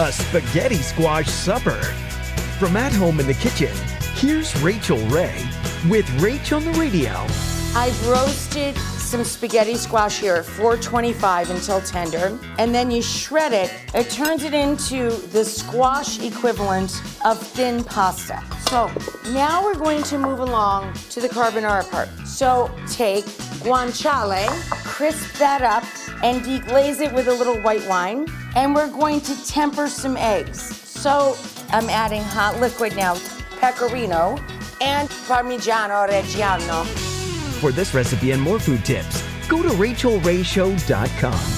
A spaghetti squash supper. From at home in the kitchen, here's Rachael Ray with Rach on the radio. I've roasted some spaghetti squash here at 425 until tender, and then you shred it. It turns it into the squash equivalent of thin pasta. So now we're going to move along to the carbonara part. So take guanciale, crisp that up, and deglaze it with a little white wine. And we're going to temper some eggs. So I'm adding hot liquid now, pecorino, and parmigiano reggiano. For this recipe and more food tips, go to rachaelrayshow.com.